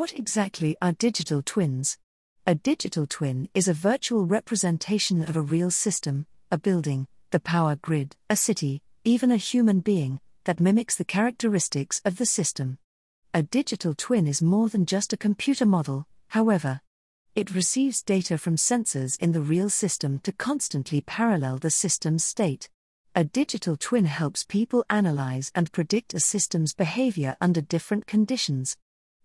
What exactly are digital twins? A digital twin is a virtual representation of a real system, a building, the power grid, a city, even a human being, that mimics the characteristics of the system. A digital twin is more than just a computer model, however. It receives data from sensors in the real system to constantly parallel the system's state. A digital twin helps people analyze and predict a system's behavior under different conditions.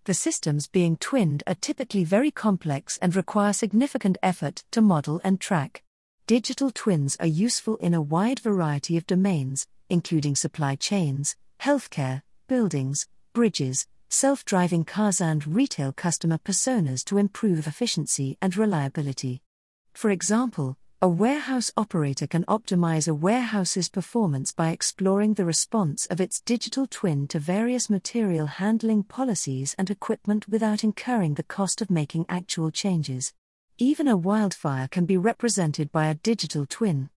The systems being twinned are typically very complex and require significant effort to model and track. Digital twins are useful in a wide variety of domains, including supply chains, healthcare, buildings, bridges, self driving cars, and retail customer personas to improve efficiency and reliability. For example, a warehouse operator can optimize a warehouse's performance by exploring the response of its digital twin to various material handling policies and equipment without incurring the cost of making actual changes. Even a wildfire can be represented by a digital twin.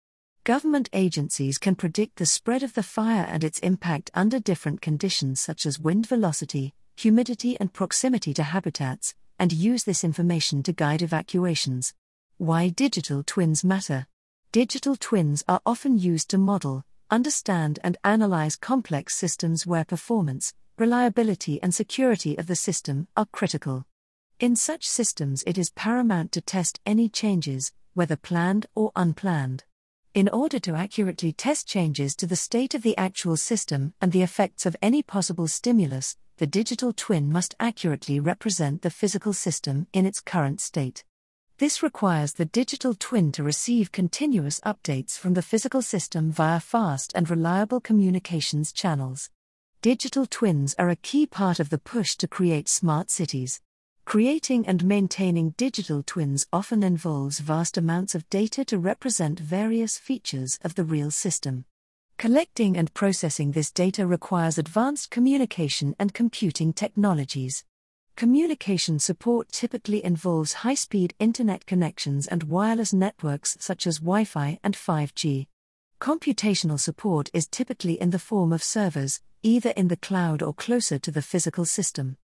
Government agencies can predict the spread of the fire and its impact under different conditions such as wind velocity, humidity, and proximity to habitats, and use this information to guide evacuations. Why digital twins matter. Digital twins are often used to model, understand, and analyze complex systems where performance, reliability, and security of the system are critical. In such systems, it is paramount to test any changes, whether planned or unplanned. In order to accurately test changes to the state of the actual system and the effects of any possible stimulus, the digital twin must accurately represent the physical system in its current state. This requires the digital twin to receive continuous updates from the physical system via fast and reliable communications channels. Digital twins are a key part of the push to create smart cities. Creating and maintaining digital twins often involves vast amounts of data to represent various features of the real system. Collecting and processing this data requires advanced communication and computing technologies. Communication support typically involves high speed internet connections and wireless networks such as Wi Fi and 5G. Computational support is typically in the form of servers, either in the cloud or closer to the physical system.